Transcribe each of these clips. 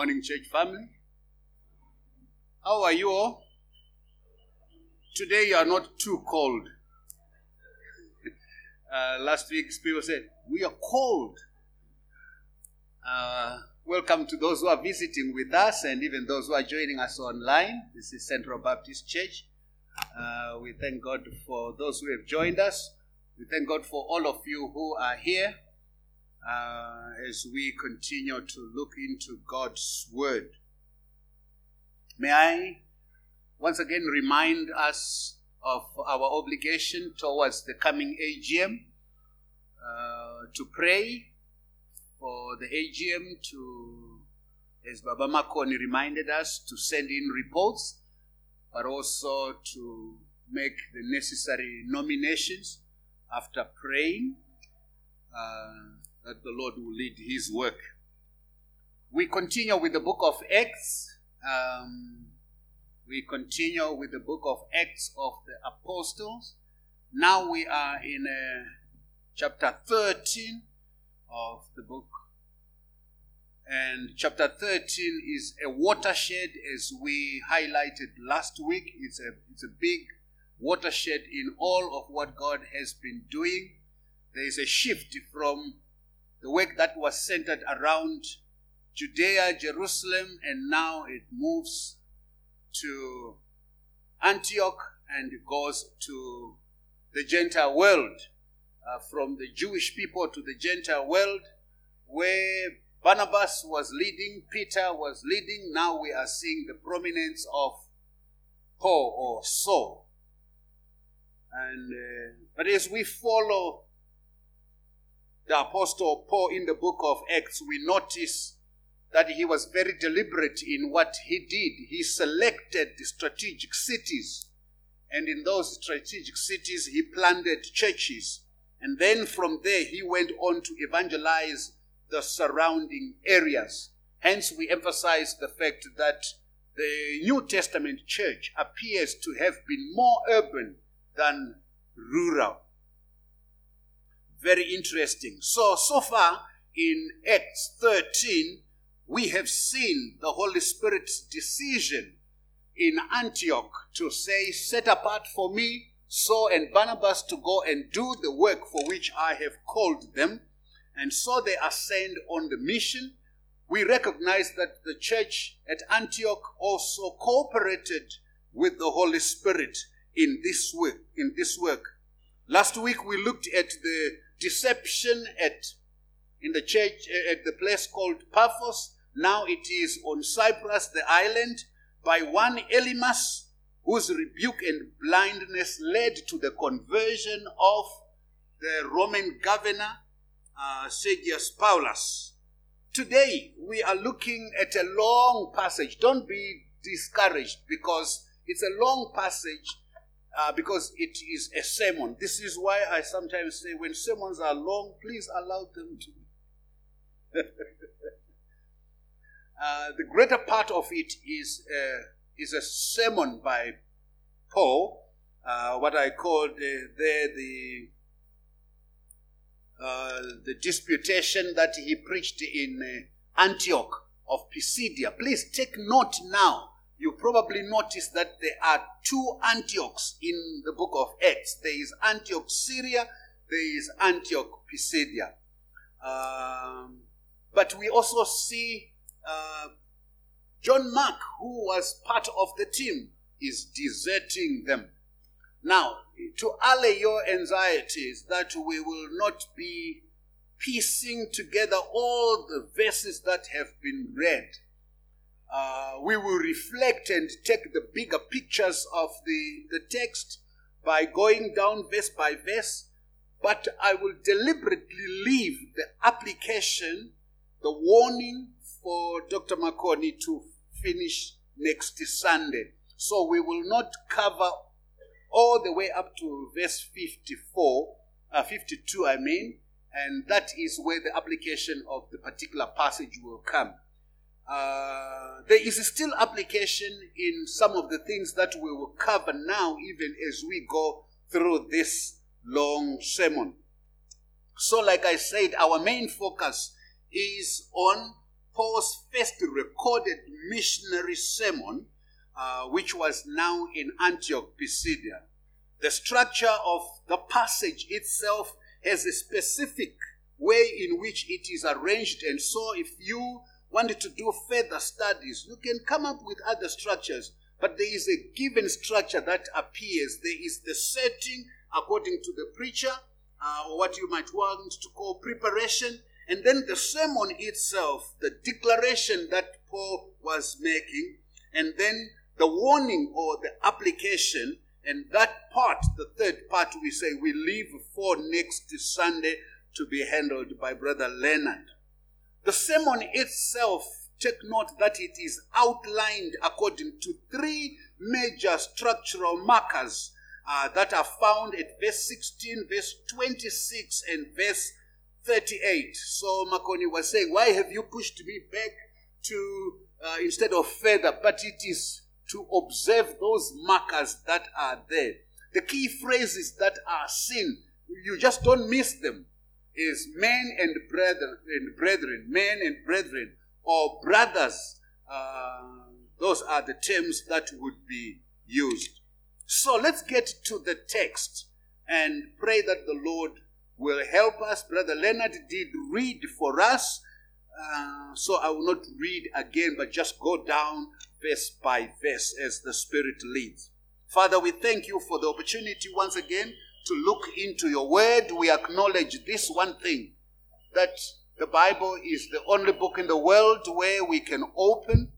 morning, church family. How are you all? Today you are not too cold. Uh, last week, people said, We are cold. Uh, welcome to those who are visiting with us and even those who are joining us online. This is Central Baptist Church. Uh, we thank God for those who have joined us. We thank God for all of you who are here uh, as we continue to look into God's Word. May I once again remind us of our obligation towards the coming AGM uh, to pray for the AGM to, as Baba Makoni reminded us, to send in reports, but also to make the necessary nominations after praying uh, that the Lord will lead His work. We continue with the book of Acts. Um, we continue with the book of Acts of the Apostles. Now we are in uh, chapter 13 of the book. And chapter 13 is a watershed, as we highlighted last week. It's a, it's a big watershed in all of what God has been doing. There is a shift from the work that was centered around Judea, Jerusalem, and now it moves to Antioch and goes to the Gentile world. Uh, from the Jewish people to the Gentile world, where Barnabas was leading, Peter was leading. Now we are seeing the prominence of Paul or Saul. And uh, but as we follow the apostle Paul in the book of Acts, we notice that he was very deliberate in what he did. He selected the strategic cities, and in those strategic cities, he planted churches. And then from there, he went on to evangelize the surrounding areas. Hence, we emphasize the fact that the New Testament church appears to have been more urban than rural. Very interesting. So, so far in Acts 13, we have seen the Holy Spirit's decision in Antioch to say, Set apart for me Saul and Barnabas to go and do the work for which I have called them. And so they ascend on the mission. We recognize that the church at Antioch also cooperated with the Holy Spirit in this work. In this work. Last week we looked at the deception at in the church at the place called Paphos. Now it is on Cyprus, the island, by one Elymas, whose rebuke and blindness led to the conversion of the Roman governor uh, Sergius Paulus. Today we are looking at a long passage. Don't be discouraged because it's a long passage uh, because it is a sermon. This is why I sometimes say when sermons are long, please allow them to. uh, the greater part of it is uh, is a sermon by Paul, uh, what I called there the uh, the disputation that he preached in uh, Antioch of Pisidia. Please take note now you probably notice that there are two Antiochs in the book of Acts. There is Antioch, Syria, there is Antioch, Pisidia. Um, but we also see uh, John Mark, who was part of the team, is deserting them. Now, to allay your anxieties that we will not be piecing together all the verses that have been read uh, we will reflect and take the bigger pictures of the, the text by going down verse by verse, but I will deliberately leave the application, the warning for Dr. Makoni to finish next Sunday. So we will not cover all the way up to verse 54, uh, 52, I mean, and that is where the application of the particular passage will come. Uh, there is still application in some of the things that we will cover now, even as we go through this long sermon. So, like I said, our main focus is on Paul's first recorded missionary sermon, uh, which was now in Antioch, Pisidia. The structure of the passage itself has a specific way in which it is arranged, and so if you wanted to do further studies, you can come up with other structures. But there is a given structure that appears. There is the setting according to the preacher, uh, or what you might want to call preparation, and then the sermon itself, the declaration that Paul was making, and then the warning or the application, and that part, the third part, we say we leave for next Sunday to be handled by Brother Leonard. The sermon itself, take note that it is outlined according to three major structural markers uh, that are found at verse 16, verse 26, and verse 38. So Makoni was saying, Why have you pushed me back to uh, instead of further? But it is to observe those markers that are there. The key phrases that are seen, you just don't miss them, is men and brethren, and brethren, men and brethren, or brothers. Uh, those are the terms that would be used. So let's get to the text and pray that the Lord will help us. Brother Leonard did read for us. Uh, so I will not read again, but just go down verse by verse as the Spirit leads. Father, we thank you for the opportunity once again to look into your word. We acknowledge this one thing that the Bible is the only book in the world where we can open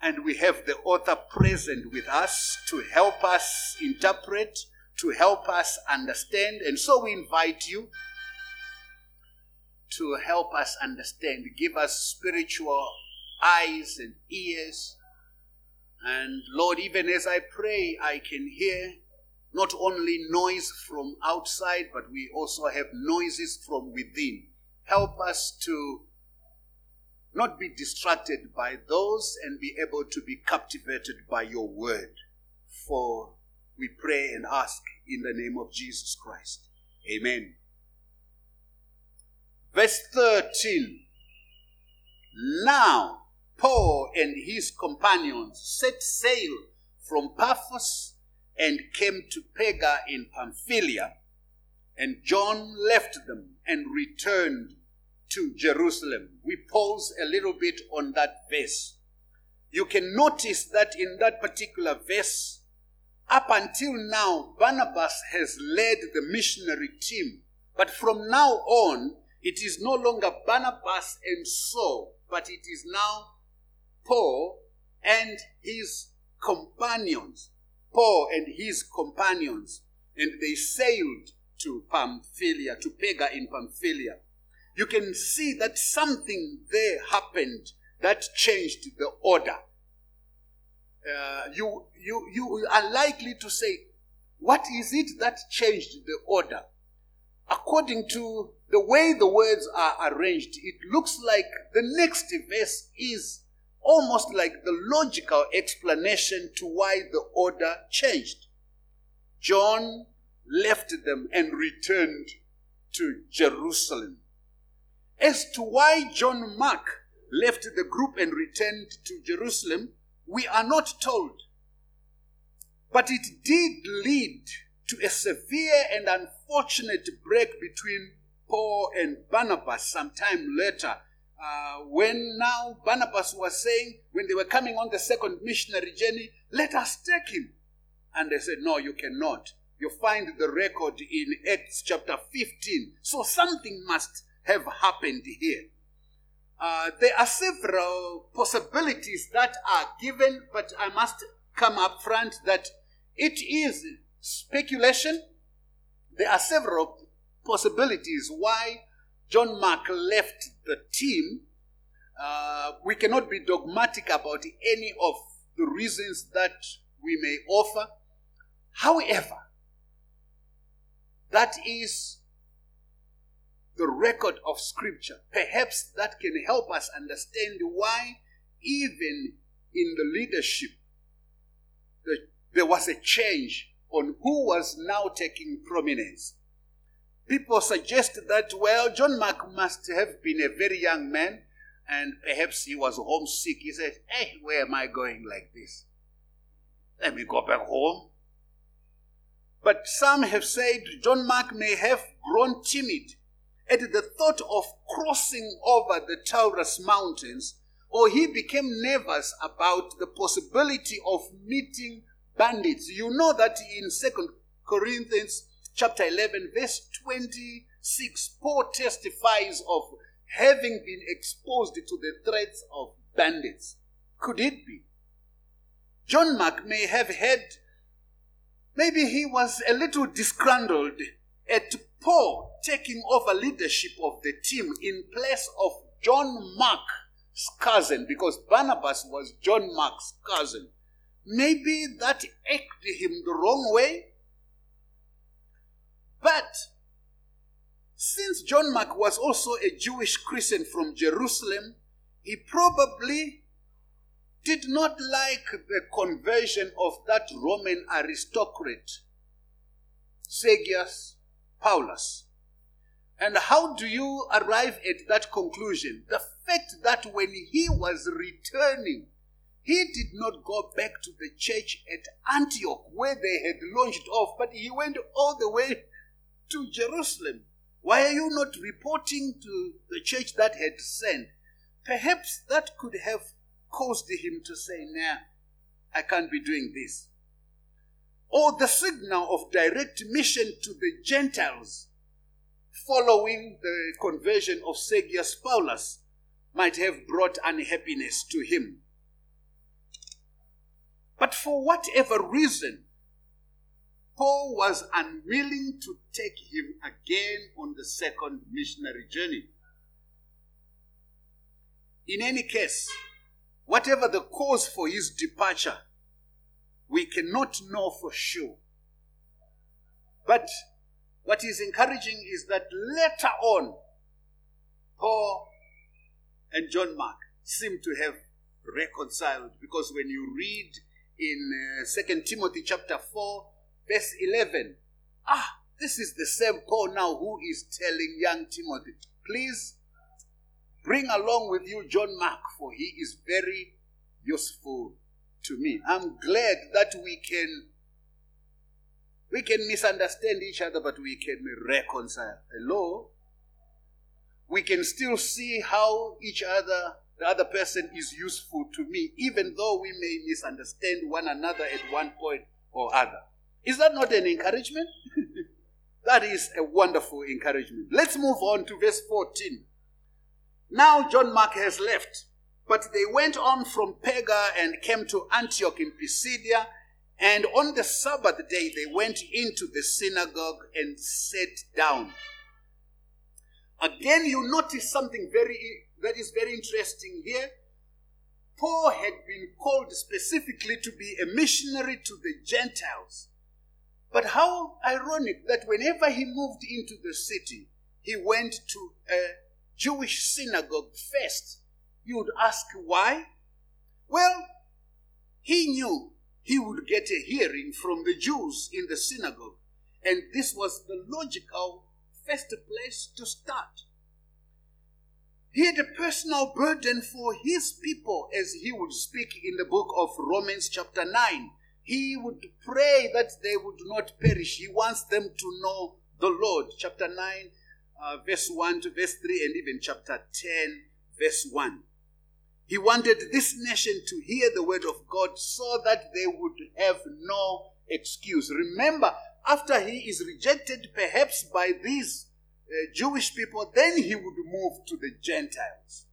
and we have the author present with us to help us interpret, to help us understand. And so we invite you to help us understand. Give us spiritual eyes and ears. And Lord, even as I pray, I can hear not only noise from outside, but we also have noises from within. Help us to not be distracted by those and be able to be captivated by your word. For we pray and ask in the name of Jesus Christ. Amen. Verse 13. Now, Paul and his companions set sail from Paphos and came to Perga in Pamphylia, and John left them and returned to Jerusalem. We pause a little bit on that verse. You can notice that in that particular verse, up until now, Barnabas has led the missionary team. But from now on, it is no longer Barnabas and Saul, but it is now Paul and his companions. Paul and his companions. And they sailed to Pamphylia, to Perga in Pamphylia. You can see that something there happened that changed the order. Uh, you, you, you are likely to say, What is it that changed the order? According to the way the words are arranged, it looks like the next verse is almost like the logical explanation to why the order changed. John left them and returned to Jerusalem. As to why John Mark left the group and returned to Jerusalem, we are not told. But it did lead to a severe and unfortunate break between Paul and Barnabas sometime later uh, when now Barnabas was saying, when they were coming on the second missionary journey, let us take him. And they said, no, you cannot. You find the record in Acts chapter 15. So something must have happened here. Uh, there are several possibilities that are given, but I must come up front that it is speculation. There are several possibilities why John Mark left the team, uh, we cannot be dogmatic about any of the reasons that we may offer. However, that is the record of Scripture. Perhaps that can help us understand why, even in the leadership, the, there was a change on who was now taking prominence. People suggest that, well, John Mark must have been a very young man and perhaps he was homesick. He said, Hey, where am I going like this? Let me go back home. But some have said John Mark may have grown timid at the thought of crossing over the Taurus Mountains, or he became nervous about the possibility of meeting bandits. You know that in Second Corinthians chapter 11, verse 26, Paul testifies of having been exposed to the threats of bandits. Could it be? John Mark may have had, maybe he was a little disgruntled at Paul taking over leadership of the team in place of John Mark's cousin, because Barnabas was John Mark's cousin. Maybe that acted him the wrong way. But since John Mark was also a Jewish Christian from Jerusalem, he probably did not like the conversion of that Roman aristocrat, Sergius Paulus. And how do you arrive at that conclusion? The fact that when he was returning, he did not go back to the church at Antioch where they had launched off, but he went all the way to Jerusalem. Why are you not reporting to the church that had sent? Perhaps that could have caused him to say, Nah, I can't be doing this. Or the signal of direct mission to the Gentiles following the conversion of Sergius Paulus might have brought unhappiness to him. But for whatever reason, Paul was unwilling to take him again on the second missionary journey. In any case, whatever the cause for his departure, we cannot know for sure. But what is encouraging is that later on, Paul and John Mark seem to have reconciled because when you read in uh, 2 Timothy chapter 4, Verse 11. Ah, this is the same Paul now who is telling young Timothy, please bring along with you John Mark, for he is very useful to me. I'm glad that we can we can misunderstand each other, but we can reconcile. Hello? We can still see how each other, the other person is useful to me, even though we may misunderstand one another at one point or other. Is that not an encouragement? that is a wonderful encouragement. Let's move on to verse 14. Now John Mark has left, but they went on from Perga and came to Antioch in Pisidia. And on the Sabbath day, they went into the synagogue and sat down. Again, you notice something very that is very interesting here. Paul had been called specifically to be a missionary to the Gentiles. But how ironic that whenever he moved into the city, he went to a Jewish synagogue first. You would ask why? Well, he knew he would get a hearing from the Jews in the synagogue, and this was the logical first place to start. He had a personal burden for his people, as he would speak in the book of Romans, chapter 9 he would pray that they would not perish. He wants them to know the Lord. Chapter 9, uh, verse 1 to verse 3, and even chapter 10, verse 1. He wanted this nation to hear the word of God so that they would have no excuse. Remember, after he is rejected perhaps by these uh, Jewish people, then he would move to the Gentiles.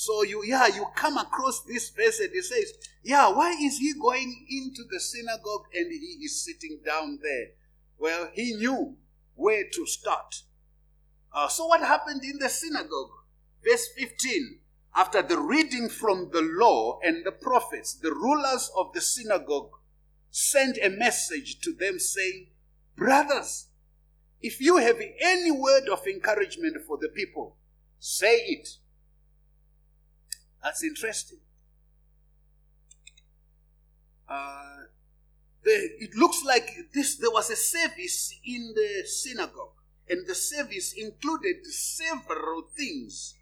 So you, yeah, you come across this verse and it says, yeah, why is he going into the synagogue and he is sitting down there? Well, he knew where to start. Uh, so what happened in the synagogue? Verse 15. After the reading from the law and the prophets, the rulers of the synagogue sent a message to them saying, Brothers, if you have any word of encouragement for the people, say it. That's interesting. Uh, it looks like this. There was a service in the synagogue, And the service included several things.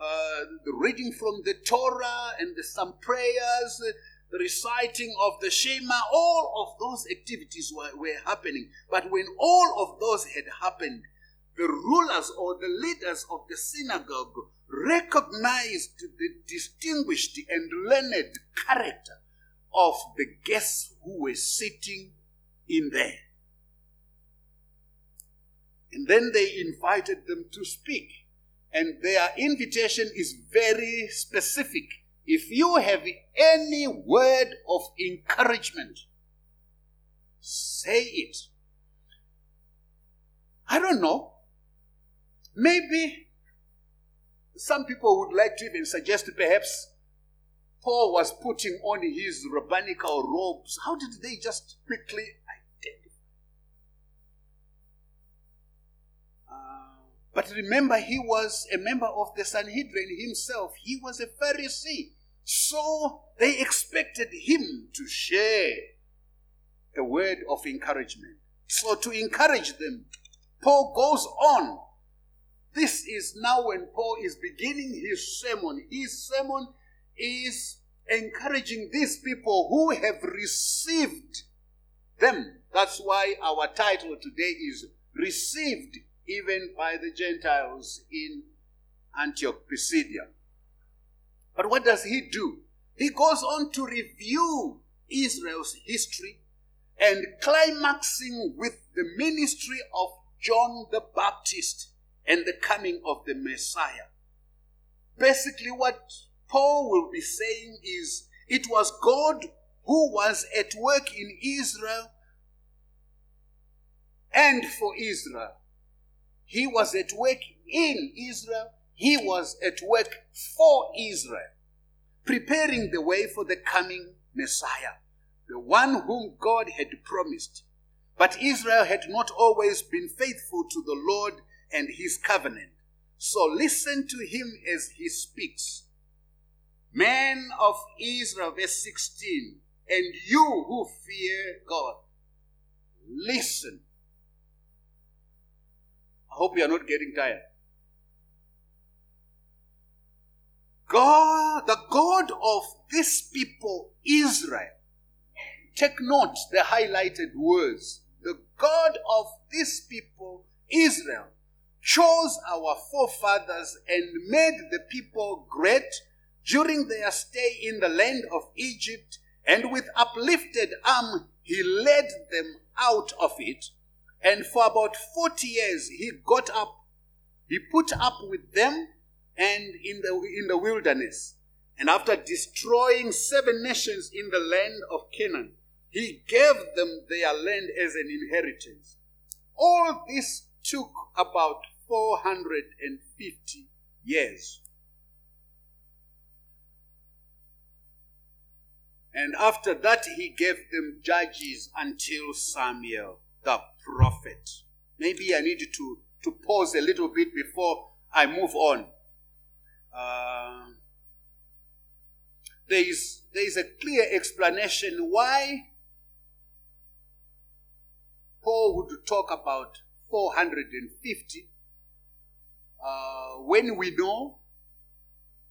Uh, the reading from the Torah and the, some prayers, the reciting of the Shema, all of those activities were, were happening. But when all of those had happened, the rulers or the leaders of the synagogue recognized the distinguished and learned character of the guests who were sitting in there. And then they invited them to speak. And their invitation is very specific. If you have any word of encouragement, say it. I don't know. Maybe some people would like to even suggest perhaps Paul was putting on his rabbinical robes. How did they just quickly identify? Uh, but remember, he was a member of the Sanhedrin himself. He was a Pharisee. So they expected him to share a word of encouragement. So to encourage them, Paul goes on. This is now when Paul is beginning his sermon. His sermon is encouraging these people who have received them. That's why our title today is Received even by the Gentiles in Antioch Pisidia. But what does he do? He goes on to review Israel's history and climaxing with the ministry of John the Baptist and the coming of the Messiah. Basically, what Paul will be saying is it was God who was at work in Israel and for Israel. He was at work in Israel, he was at work for Israel, preparing the way for the coming Messiah, the one whom God had promised. But Israel had not always been faithful to the Lord and his covenant. So listen to him as he speaks. Men of Israel, verse 16, and you who fear God, listen. I hope you are not getting tired. God, the God of this people, Israel, take note the highlighted words. The God of this people, Israel, chose our forefathers and made the people great during their stay in the land of Egypt, and with uplifted arm he led them out of it. And for about 40 years he got up, he put up with them and in the, in the wilderness. And after destroying seven nations in the land of Canaan, he gave them their land as an inheritance. All this took about 450 years. And after that, he gave them judges until Samuel, the prophet. Maybe I need to, to pause a little bit before I move on. Uh, there, is, there is a clear explanation why Paul would talk about 450 uh, when we know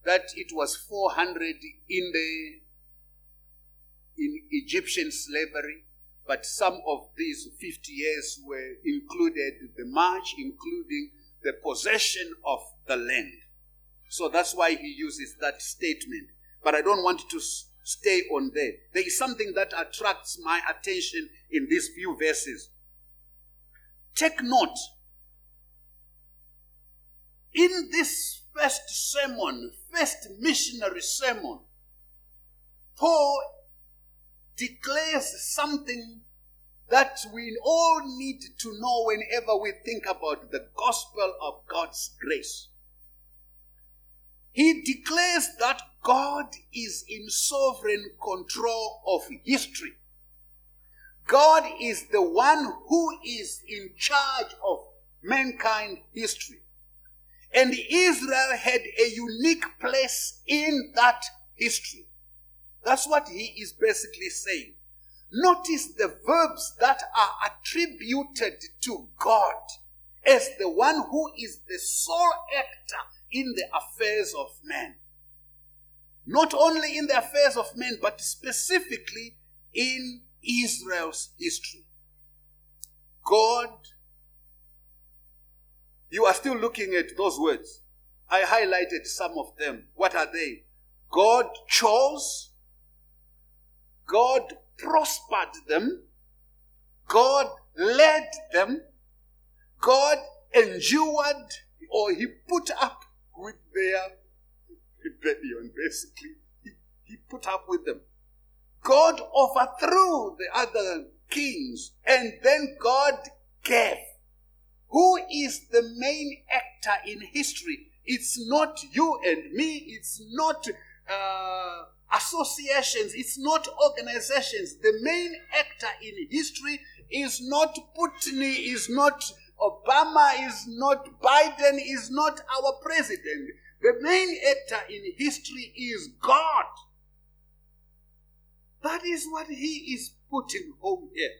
that it was 400 in the in Egyptian slavery, but some of these 50 years were included the march, including the possession of the land. So that's why he uses that statement. But I don't want to stay on there. There is something that attracts my attention in these few verses. Take note. In this first sermon, first missionary sermon, Paul declares something that we all need to know whenever we think about the gospel of God's grace. He declares that God is in sovereign control of history. God is the one who is in charge of mankind history. And Israel had a unique place in that history. That's what he is basically saying. Notice the verbs that are attributed to God as the one who is the sole actor in the affairs of men. Not only in the affairs of men, but specifically in Israel's history. God, you are still looking at those words. I highlighted some of them. What are they? God chose, God prospered them, God led them, God endured or He put up with their rebellion, basically. He, he put up with them. God overthrew the other kings and then God gave. Who is the main actor in history? It's not you and me, it's not uh, associations, it's not organizations. The main actor in history is not Putin, is not Obama, is not Biden, is not our president. The main actor in history is God. That is what he is putting home here.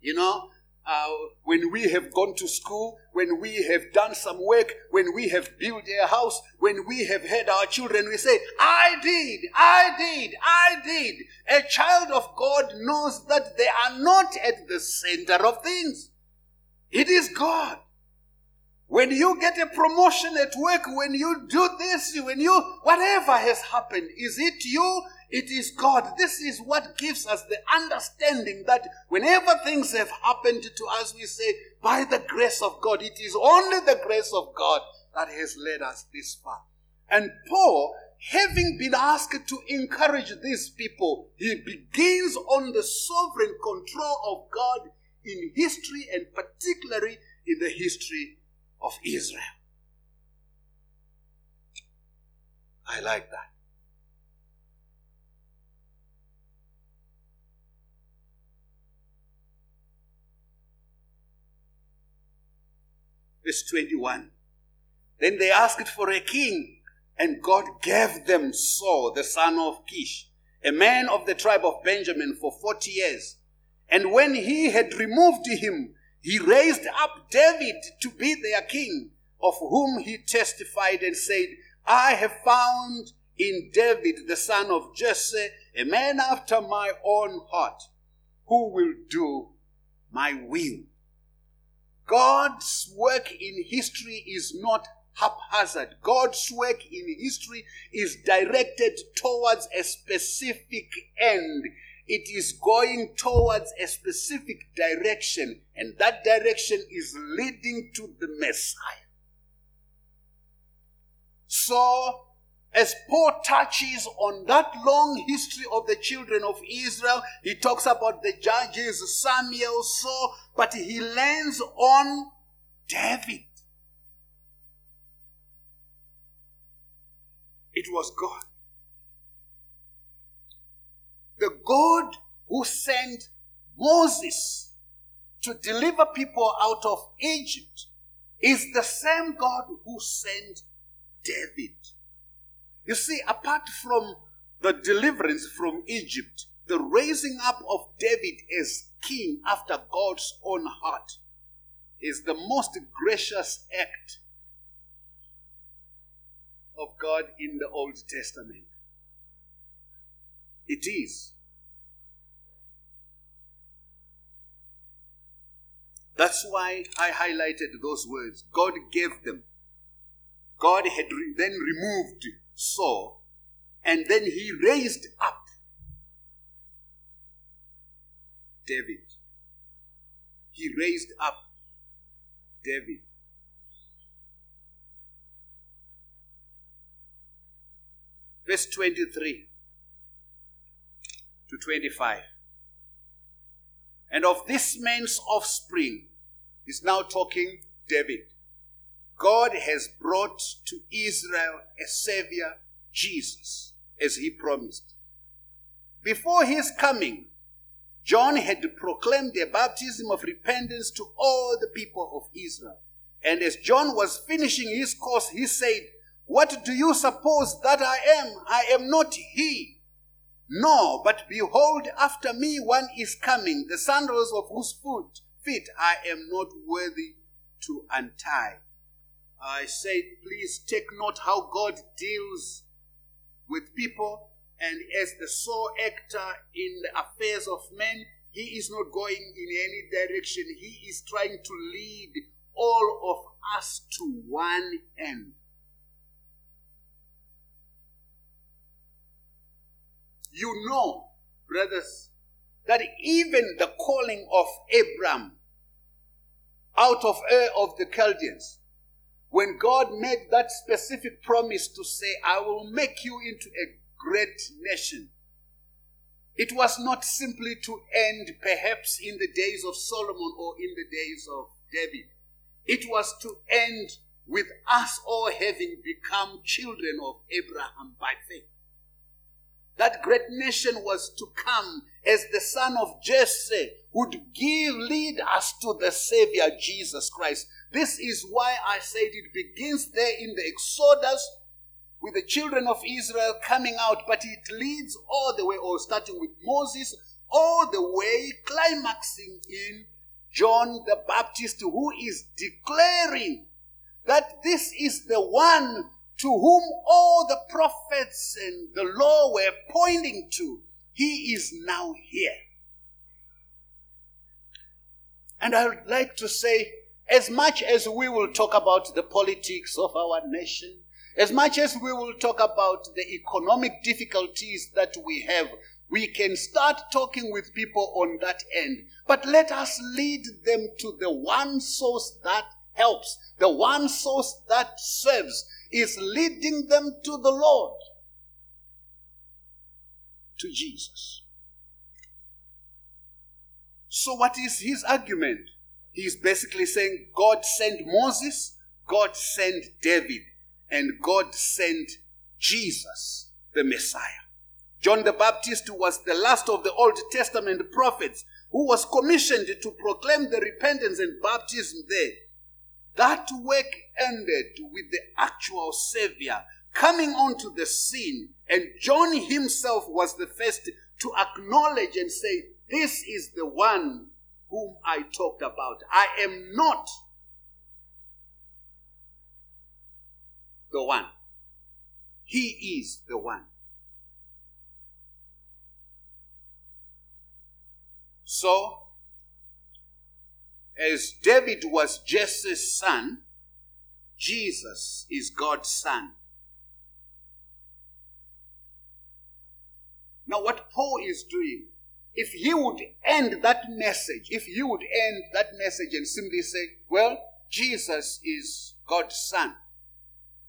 You know, uh, when we have gone to school, when we have done some work, when we have built a house, when we have had our children, we say, I did, I did, I did. A child of God knows that they are not at the center of things. It is God. When you get a promotion at work, when you do this, when you, whatever has happened, is it you? It is God. This is what gives us the understanding that whenever things have happened to us, we say, by the grace of God, it is only the grace of God that has led us this far. And Paul, having been asked to encourage these people, he begins on the sovereign control of God in history and particularly in the history of Israel. I like that. Verse 21. Then they asked for a king, and God gave them Saul, the son of Kish, a man of the tribe of Benjamin, for 40 years. And when he had removed him, he raised up David to be their king, of whom he testified and said, I have found in David, the son of Jesse, a man after my own heart, who will do my will. God's work in history is not haphazard. God's work in history is directed towards a specific end. It is going towards a specific direction, and that direction is leading to the Messiah. So, as Paul touches on that long history of the children of Israel, he talks about the judges, Samuel, Saul, but he lands on David. It was God. The God who sent Moses to deliver people out of Egypt is the same God who sent David. You see, apart from the deliverance from Egypt, the raising up of David as king after God's own heart is the most gracious act of God in the Old Testament. It is. That's why I highlighted those words. God gave them. God had re- then removed Saul, and then he raised up David. He raised up David. Verse 23 to 25. And of this man's offspring is now talking David. God has brought to Israel a Savior, Jesus, as he promised. Before his coming, John had proclaimed a baptism of repentance to all the people of Israel. And as John was finishing his course, he said, What do you suppose that I am? I am not he. No, but behold, after me one is coming, the sandals of whose foot, feet I am not worthy to untie. I said, please take note how God deals with people, and as the sole actor in the affairs of men, he is not going in any direction. He is trying to lead all of us to one end. You know, brothers, that even the calling of Abram out of Ur of the Chaldeans, when God made that specific promise to say, I will make you into a great nation, it was not simply to end perhaps in the days of Solomon or in the days of David. It was to end with us all having become children of Abraham by faith. That great nation was to come as the son of Jesse would give, lead us to the Savior Jesus Christ. This is why I said it begins there in the Exodus with the children of Israel coming out, but it leads all the way, or starting with Moses, all the way, climaxing in John the Baptist, who is declaring that this is the one to whom all the prophets and the law were pointing to. He is now here. And I would like to say, as much as we will talk about the politics of our nation, as much as we will talk about the economic difficulties that we have, we can start talking with people on that end. But let us lead them to the one source that helps, the one source that serves, is leading them to the Lord, to Jesus. So, what is his argument? He's basically saying God sent Moses, God sent David and God sent Jesus, the Messiah. John the Baptist was the last of the Old Testament prophets who was commissioned to proclaim the repentance and baptism there. That work ended with the actual Savior coming onto the scene, and John himself was the first to acknowledge and say, This is the one whom I talked about. I am not the one. He is the one. So, as David was Jesse's son, Jesus is God's son. Now, what Paul is doing, if he would end that message, if he would end that message and simply say, well, Jesus is God's son,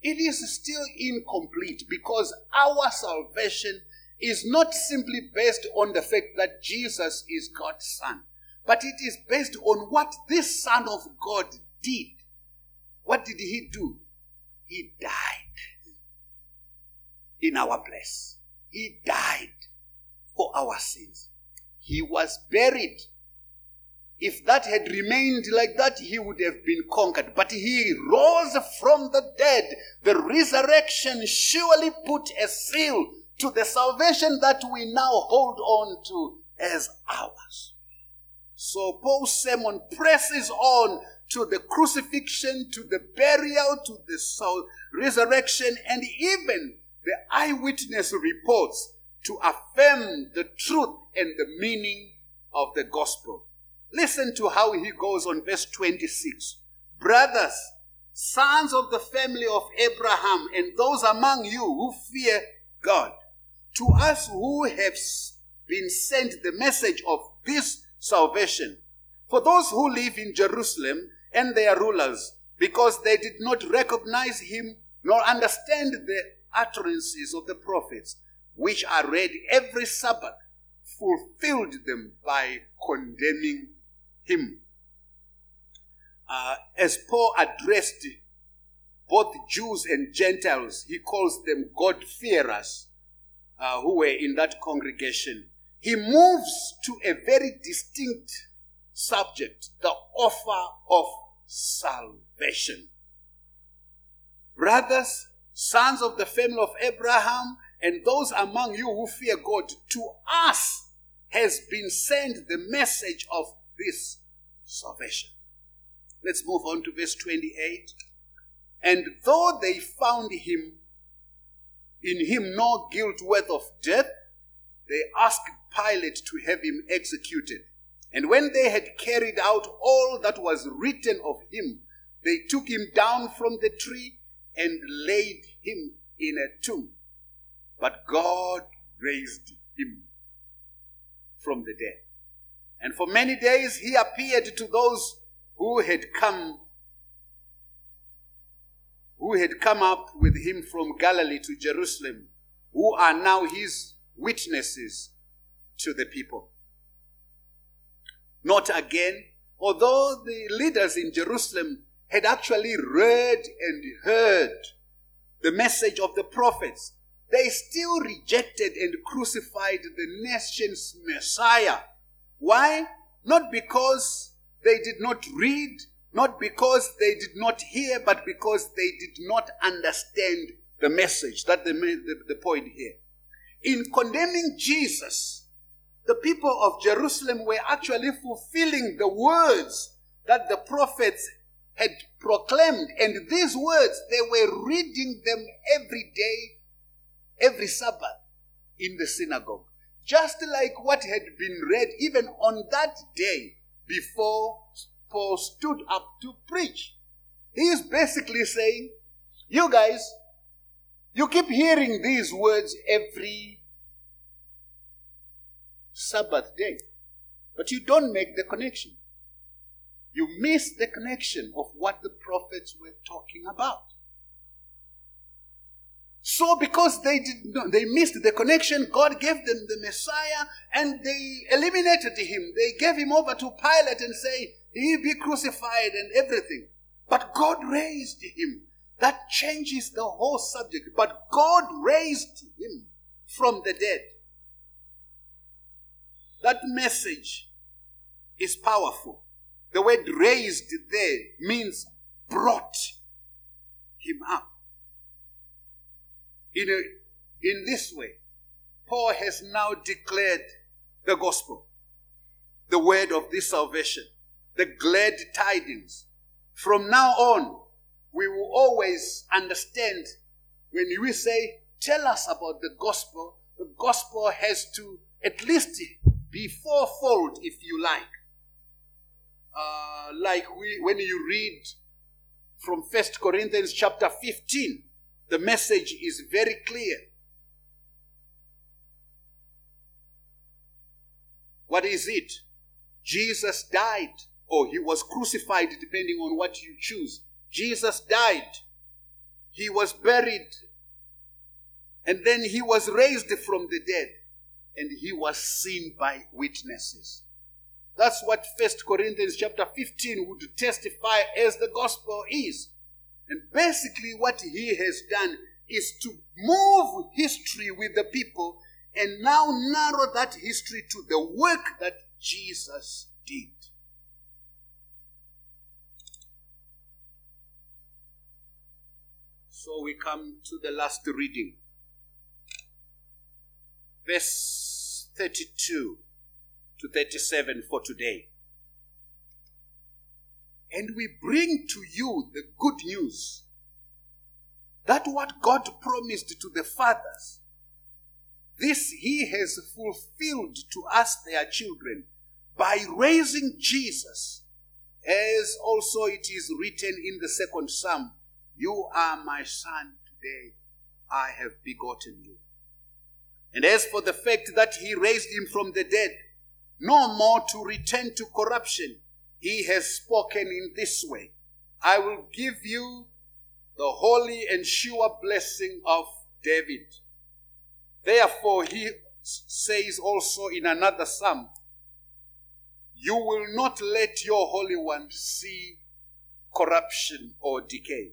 it is still incomplete because our salvation is not simply based on the fact that Jesus is God's Son, but it is based on what this Son of God did. What did he do? He died in our place. He died for our sins. He was buried if that had remained like that, he would have been conquered. But he rose from the dead. The resurrection surely put a seal to the salvation that we now hold on to as ours. So Paul's sermon presses on to the crucifixion, to the burial, to the resurrection, and even the eyewitness reports to affirm the truth and the meaning of the gospel. Listen to how he goes on verse 26. Brothers, sons of the family of Abraham, and those among you who fear God, to us who have been sent the message of this salvation, for those who live in Jerusalem and their rulers, because they did not recognize him nor understand the utterances of the prophets, which are read every Sabbath, fulfilled them by condemning him. Uh, as Paul addressed both Jews and Gentiles, he calls them God-fearers uh, who were in that congregation. He moves to a very distinct subject, the offer of salvation. Brothers, sons of the family of Abraham, and those among you who fear God, to us has been sent the message of this salvation. Let's move on to verse 28. And though they found him in him no guilt worth of death, they asked Pilate to have him executed. And when they had carried out all that was written of him, they took him down from the tree and laid him in a tomb. But God raised him from the dead. And for many days he appeared to those who had come who had come up with him from Galilee to Jerusalem, who are now his witnesses to the people. Not again, although the leaders in Jerusalem had actually read and heard the message of the prophets, they still rejected and crucified the nation's Messiah. Why? Not because they did not read, not because they did not hear, but because they did not understand the message. That's the, the, the point here. In condemning Jesus, the people of Jerusalem were actually fulfilling the words that the prophets had proclaimed. And these words, they were reading them every day, every Sabbath in the synagogue. Just like what had been read even on that day before Paul stood up to preach. He is basically saying, You guys, you keep hearing these words every Sabbath day, but you don't make the connection. You miss the connection of what the prophets were talking about. So, because they did not, they missed the connection, God gave them the Messiah and they eliminated him. They gave him over to Pilate and say, he be crucified and everything. But God raised him. That changes the whole subject. But God raised him from the dead. That message is powerful. The word raised there means brought him up. In, a, in this way, Paul has now declared the gospel, the word of this salvation, the glad tidings. From now on, we will always understand when we say, Tell us about the gospel, the gospel has to at least be fourfold, if you like. Uh, like we, when you read from First Corinthians chapter 15, the message is very clear. What is it? Jesus died, or he was crucified, depending on what you choose. Jesus died. He was buried. And then he was raised from the dead. And he was seen by witnesses. That's what First Corinthians chapter 15 would testify as the gospel is. And basically, what he has done is to move history with the people and now narrow that history to the work that Jesus did. So we come to the last reading. Verse 32 to 37 for today. And we bring to you the good news that what God promised to the fathers, this He has fulfilled to us, their children, by raising Jesus, as also it is written in the second Psalm You are my son, today I have begotten you. And as for the fact that He raised him from the dead, no more to return to corruption, he has spoken in this way I will give you the holy and sure blessing of David. Therefore, he says also in another psalm, You will not let your Holy One see corruption or decay.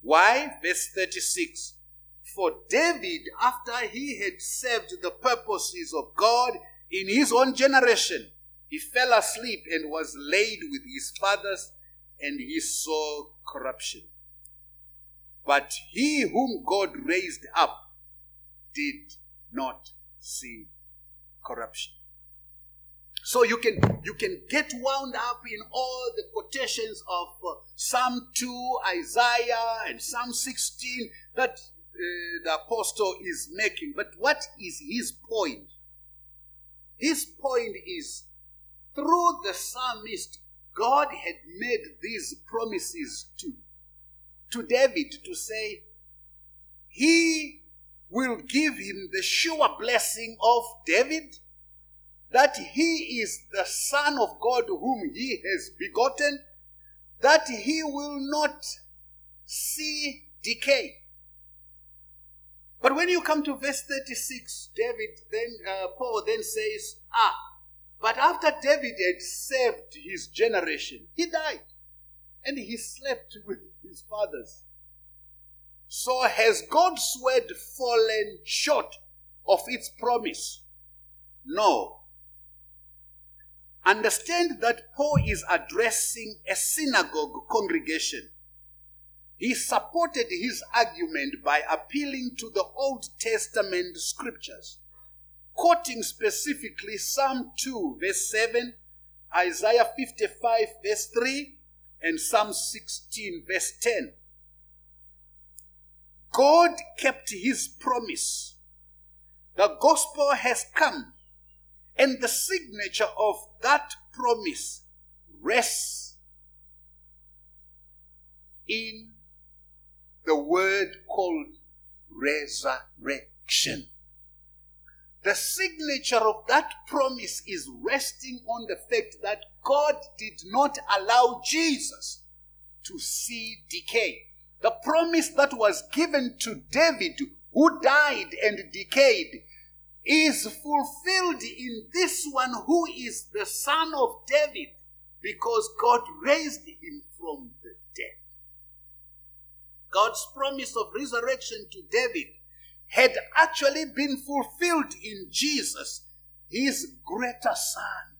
Why? Verse 36 For David, after he had served the purposes of God in his own generation, he fell asleep and was laid with his fathers, and he saw corruption. But he whom God raised up did not see corruption. So you can you can get wound up in all the quotations of uh, Psalm 2, Isaiah, and Psalm 16 that uh, the apostle is making. But what is his point? His point is through the psalmist, God had made these promises to, to David to say, He will give him the sure blessing of David, that he is the Son of God whom he has begotten, that he will not see decay. But when you come to verse 36, David then uh, Paul then says, Ah, but after David had saved his generation, he died and he slept with his fathers. So has God's word fallen short of its promise? No. Understand that Paul is addressing a synagogue congregation. He supported his argument by appealing to the Old Testament scriptures, quoting specifically Psalm 2, verse 7, Isaiah 55, verse 3, and Psalm 16, verse 10. God kept his promise. The gospel has come, and the signature of that promise rests in the word called resurrection. The signature of that promise is resting on the fact that God did not allow Jesus to see decay. The promise that was given to David, who died and decayed, is fulfilled in this one who is the son of David because God raised him from the. God's promise of resurrection to David had actually been fulfilled in Jesus, his greater son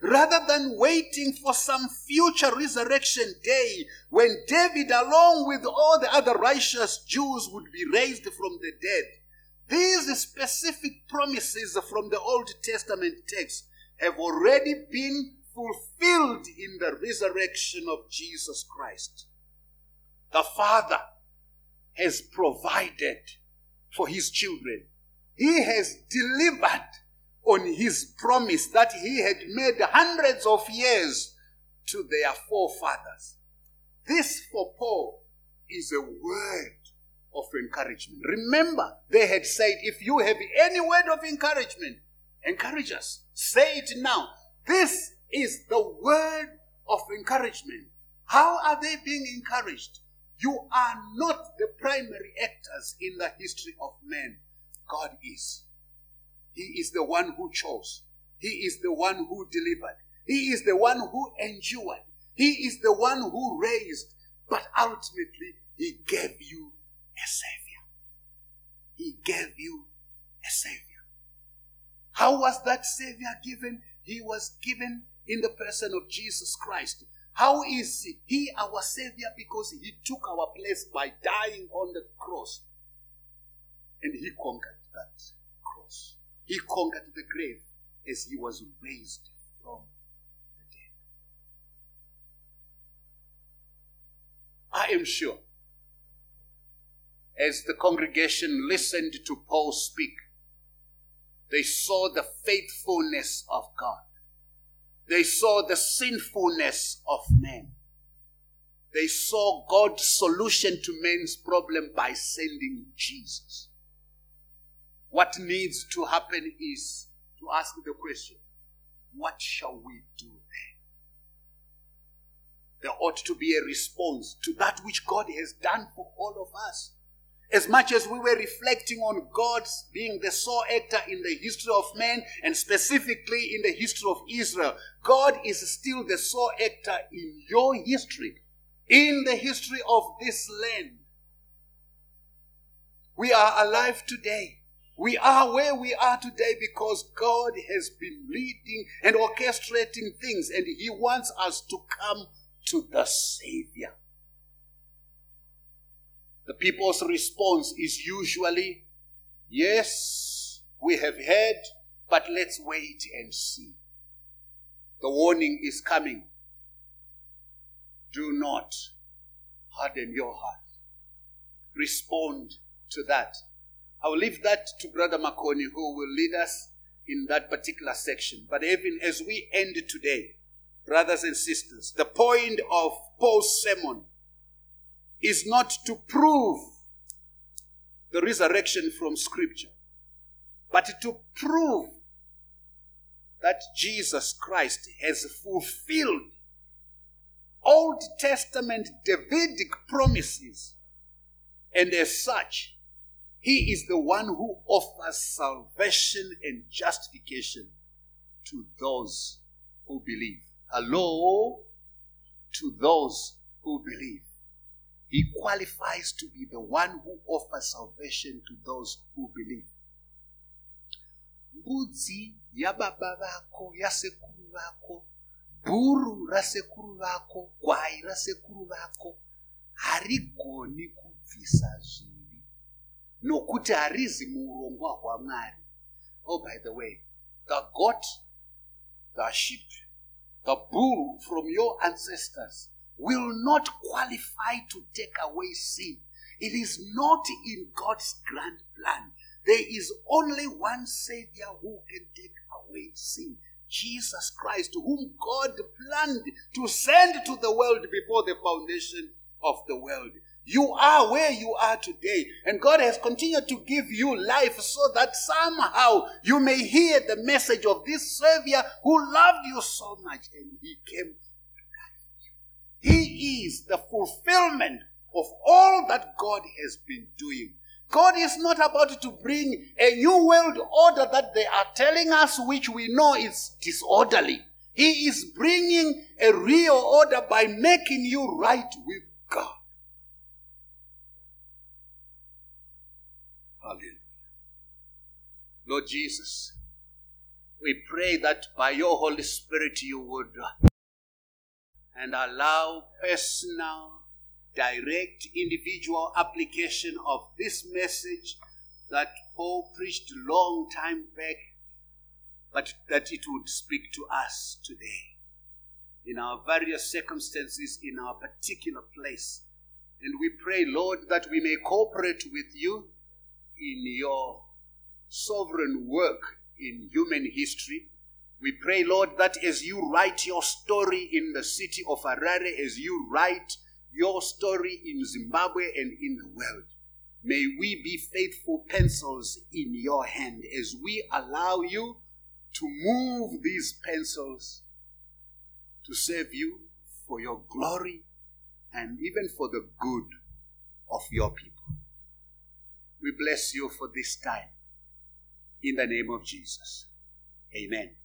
rather than waiting for some future resurrection day when David, along with all the other righteous Jews, would be raised from the dead. These specific promises from the Old Testament text have already been fulfilled in the resurrection of Jesus Christ. The Father has provided for his children. He has delivered on his promise that he had made hundreds of years to their forefathers. This for Paul is a word of encouragement. Remember, they had said, if you have any word of encouragement, encourage us. Say it now. This is the word of encouragement. How are they being encouraged? You are not the primary actors in the history of man. God is. He is the one who chose. He is the one who delivered. He is the one who endured. He is the one who raised. But ultimately, He gave you a Savior. He gave you a Savior. How was that Savior given? He was given in the person of Jesus Christ. How is He our Savior? Because He took our place by dying on the cross. And He conquered that cross. He conquered the grave as he was raised from the dead. I am sure as the congregation listened to Paul speak, they saw the faithfulness of God. They saw the sinfulness of man. They saw God's solution to man's problem by sending Jesus. What needs to happen is to ask the question what shall we do then? There ought to be a response to that which God has done for all of us. As much as we were reflecting on God's being the sole actor in the history of man and specifically in the history of Israel, God is still the sole actor in your history, in the history of this land. We are alive today we are where we are today because God has been leading and orchestrating things, and He wants us to come to the Savior. The people's response is usually, Yes, we have heard, But let's wait and see. The warning is coming. Do not harden your heart. Respond to that. I will leave that to Brother Makoni, who will lead us in that particular section. But even as we end today, brothers and sisters, the point of Paul's sermon is not to prove the resurrection from Scripture, but to prove that Jesus Christ has fulfilled Old Testament Davidic promises. And as such, he is the one who offers salvation and justification to those who believe. Hello? To those who believe. He qualifies to be the one who offers salvation to those who believe. mbudzi yababa vako yasekuru vako bhuru rasekuru vako gwai rasekuru vako harigoni kubvisa zvivi nokuti harizi muurongwa hwamwari oh by the way the goat the sheep the bull from your ancestors will not qualify to take away sin it is not in god's grand plan there is only one Savior who can take away sin Jesus Christ, whom God planned to send to the world before the foundation of the world. You are where you are today, and God has continued to give you life so that somehow you may hear the message of this Savior who loved you so much and He came He is the fulfillment of all that God has been doing. God is not about to bring a new world order that they are telling us, which we know is disorderly. He is bringing a real order by making you right with God. Hallelujah. Lord Jesus, we pray that by your Holy Spirit you would and allow personal direct individual application of this message that Paul preached a long time back, but that it would speak to us today in our various circumstances, in our particular place. And we pray, Lord, that we may cooperate with you in your sovereign work in human history. We pray, Lord, that as you write your story in the city of Harare, as you write your story in Zimbabwe and in the world. May we be faithful pencils in your hand as we allow you to move these pencils to serve you for your glory and even for the good of your people. We bless you for this time. In the name of Jesus. Amen.